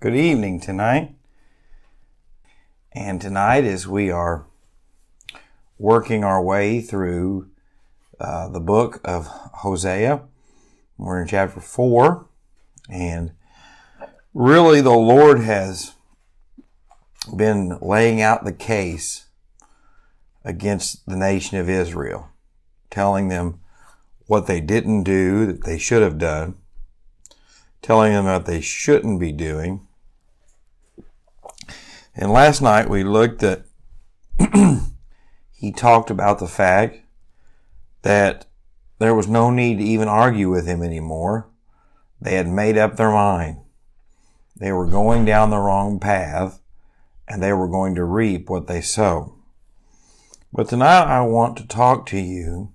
Good evening tonight. And tonight, as we are working our way through uh, the book of Hosea, we're in chapter 4. And really, the Lord has been laying out the case against the nation of Israel, telling them what they didn't do that they should have done, telling them what they shouldn't be doing. And last night we looked at, he talked about the fact that there was no need to even argue with him anymore. They had made up their mind. They were going down the wrong path and they were going to reap what they sow. But tonight I want to talk to you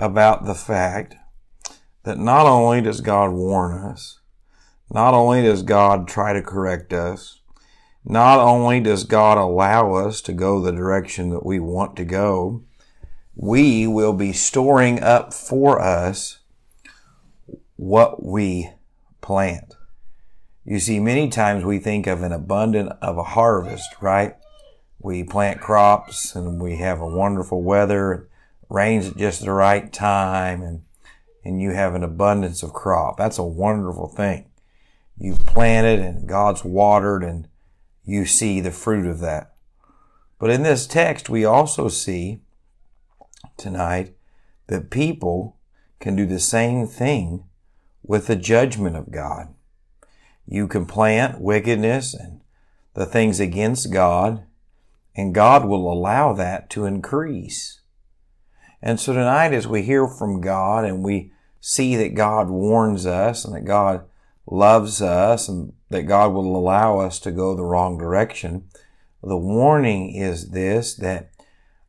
about the fact that not only does God warn us, not only does God try to correct us, not only does God allow us to go the direction that we want to go, we will be storing up for us what we plant. You see, many times we think of an abundant of a harvest, right? We plant crops and we have a wonderful weather, rains at just the right time, and, and you have an abundance of crop. That's a wonderful thing. You've planted and God's watered and you see the fruit of that. But in this text, we also see tonight that people can do the same thing with the judgment of God. You can plant wickedness and the things against God, and God will allow that to increase. And so tonight, as we hear from God and we see that God warns us and that God loves us and that God will allow us to go the wrong direction, the warning is this that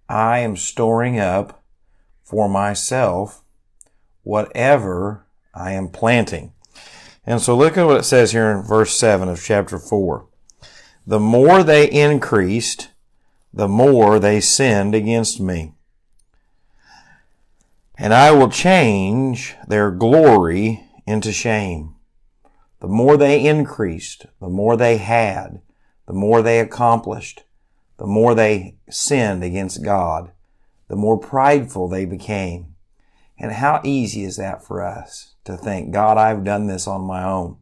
I am storing up for myself whatever I am planting. And so look at what it says here in verse 7 of chapter 4. The more they increased, the more they sinned against me. And I will change their glory into shame. The more they increased, the more they had, the more they accomplished, the more they sinned against God, the more prideful they became. And how easy is that for us to think, God, I've done this on my own,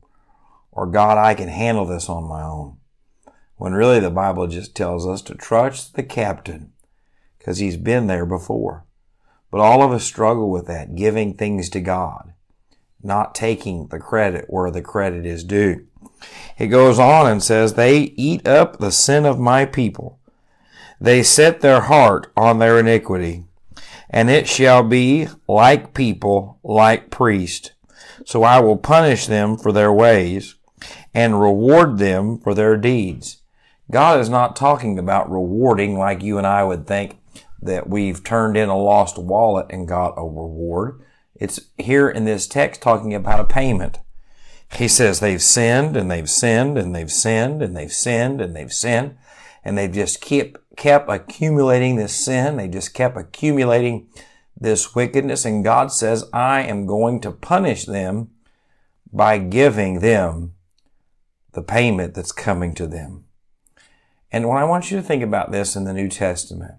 or God, I can handle this on my own. When really the Bible just tells us to trust the captain because he's been there before. But all of us struggle with that, giving things to God not taking the credit where the credit is due. He goes on and says, They eat up the sin of my people. They set their heart on their iniquity, and it shall be like people, like priest. So I will punish them for their ways and reward them for their deeds. God is not talking about rewarding like you and I would think that we've turned in a lost wallet and got a reward. It's here in this text talking about a payment. He says they've sinned and they've sinned and they've sinned and they've sinned and they've sinned and they've just kept, kept accumulating this sin. They just kept accumulating this wickedness. And God says, I am going to punish them by giving them the payment that's coming to them. And when I want you to think about this in the New Testament,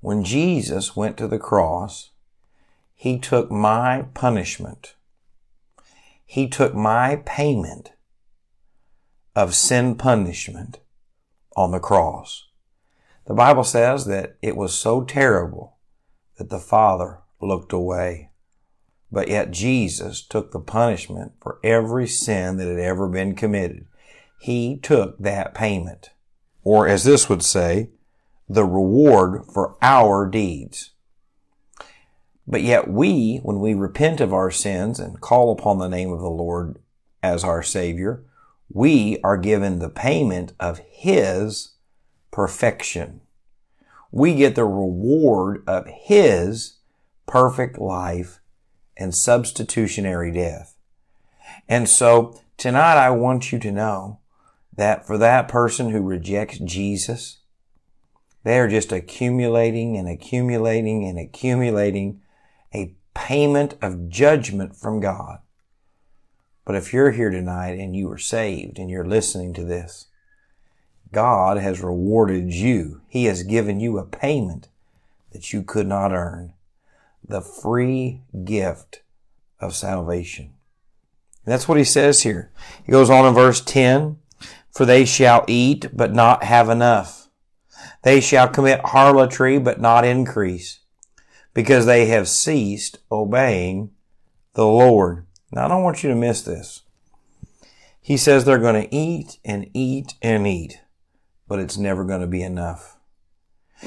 when Jesus went to the cross, he took my punishment. He took my payment of sin punishment on the cross. The Bible says that it was so terrible that the Father looked away. But yet Jesus took the punishment for every sin that had ever been committed. He took that payment. Or as this would say, the reward for our deeds. But yet we, when we repent of our sins and call upon the name of the Lord as our Savior, we are given the payment of His perfection. We get the reward of His perfect life and substitutionary death. And so tonight I want you to know that for that person who rejects Jesus, they are just accumulating and accumulating and accumulating payment of judgment from God. But if you're here tonight and you are saved and you're listening to this, God has rewarded you. He has given you a payment that you could not earn. The free gift of salvation. And that's what he says here. He goes on in verse 10, for they shall eat, but not have enough. They shall commit harlotry, but not increase, because they have ceased obeying the Lord. Now, I don't want you to miss this. He says they're going to eat and eat and eat, but it's never going to be enough.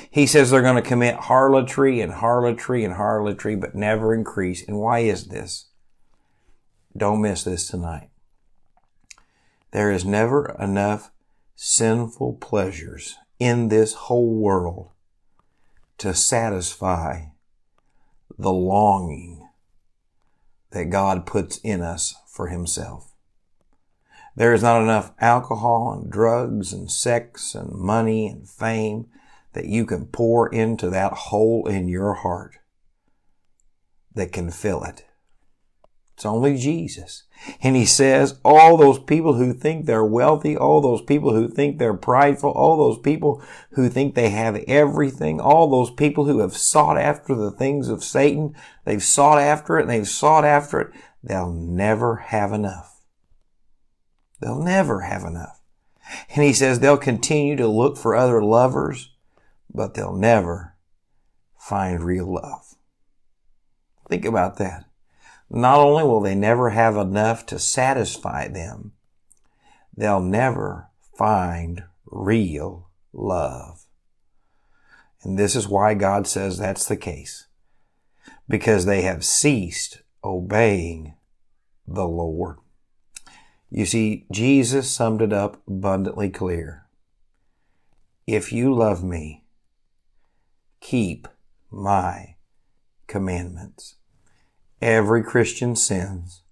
He says they're going to commit harlotry and harlotry and harlotry, but never increase. And why is this? Don't miss this tonight. There is never enough sinful pleasures in this whole world to satisfy the longing that God puts in us for Himself. There is not enough alcohol and drugs and sex and money and fame that you can pour into that hole in your heart that can fill it. It's only Jesus. And he says, all those people who think they're wealthy, all those people who think they're prideful, all those people who think they have everything, all those people who have sought after the things of Satan, they've sought after it and they've sought after it, they'll never have enough. They'll never have enough. And he says they'll continue to look for other lovers, but they'll never find real love. Think about that. Not only will they never have enough to satisfy them, they'll never find real love. And this is why God says that's the case. Because they have ceased obeying the Lord. You see, Jesus summed it up abundantly clear. If you love me, keep my commandments. Every Christian sins.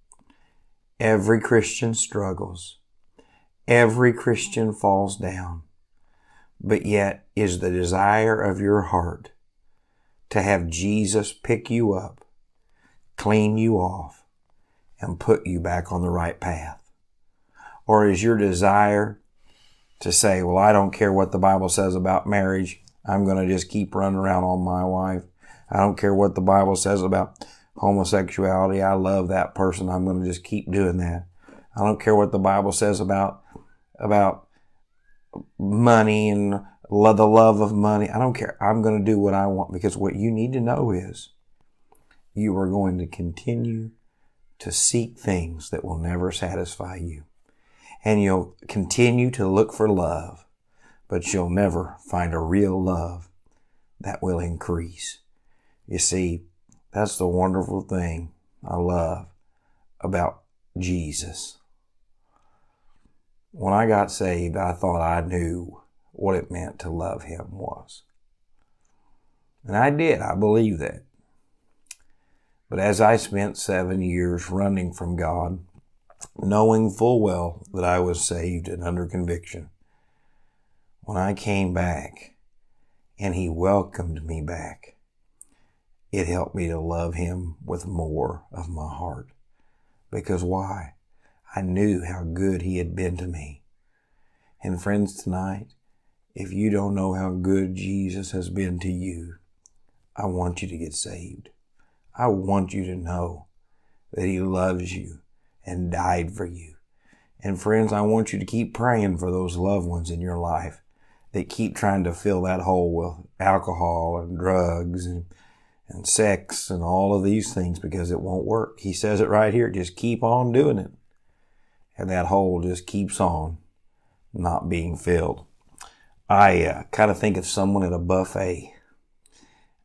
Every Christian struggles. Every Christian falls down. But yet is the desire of your heart to have Jesus pick you up, clean you off, and put you back on the right path? Or is your desire to say, well, I don't care what the Bible says about marriage. I'm going to just keep running around on my wife. I don't care what the Bible says about homosexuality. I love that person. I'm going to just keep doing that. I don't care what the Bible says about, about money and the love of money. I don't care. I'm going to do what I want because what you need to know is you are going to continue to seek things that will never satisfy you. And you'll continue to look for love, but you'll never find a real love that will increase. You see, that's the wonderful thing I love about Jesus. When I got saved, I thought I knew what it meant to love Him was. And I did. I believe that. But as I spent seven years running from God, knowing full well that I was saved and under conviction, when I came back and He welcomed me back, it helped me to love him with more of my heart. Because why? I knew how good he had been to me. And friends, tonight, if you don't know how good Jesus has been to you, I want you to get saved. I want you to know that he loves you and died for you. And friends, I want you to keep praying for those loved ones in your life that keep trying to fill that hole with alcohol and drugs and and sex and all of these things because it won't work. He says it right here. Just keep on doing it. And that hole just keeps on not being filled. I uh, kind of think of someone at a buffet.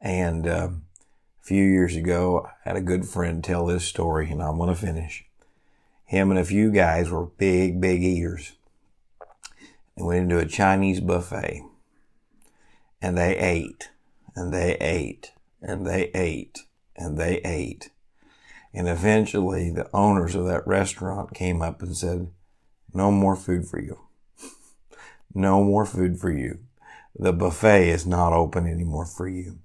And uh, a few years ago, I had a good friend tell this story, and I'm going to finish. Him and a few guys were big, big eaters. They went into a Chinese buffet. And they ate, and they ate, and they ate and they ate. And eventually the owners of that restaurant came up and said, no more food for you. no more food for you. The buffet is not open anymore for you.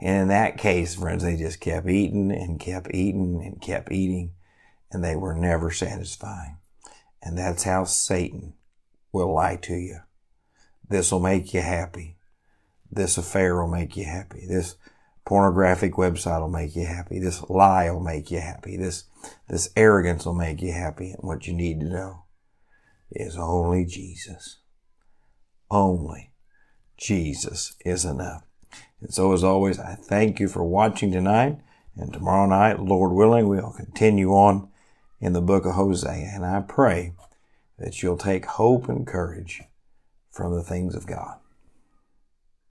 And in that case, friends, they just kept eating and kept eating and kept eating. and they were never satisfying. And that's how Satan will lie to you. This will make you happy. This affair will make you happy. This pornographic website will make you happy. This lie will make you happy. This, this arrogance will make you happy. And what you need to know is only Jesus. Only Jesus is enough. And so as always, I thank you for watching tonight. And tomorrow night, Lord willing, we'll continue on in the book of Hosea. And I pray that you'll take hope and courage from the things of God.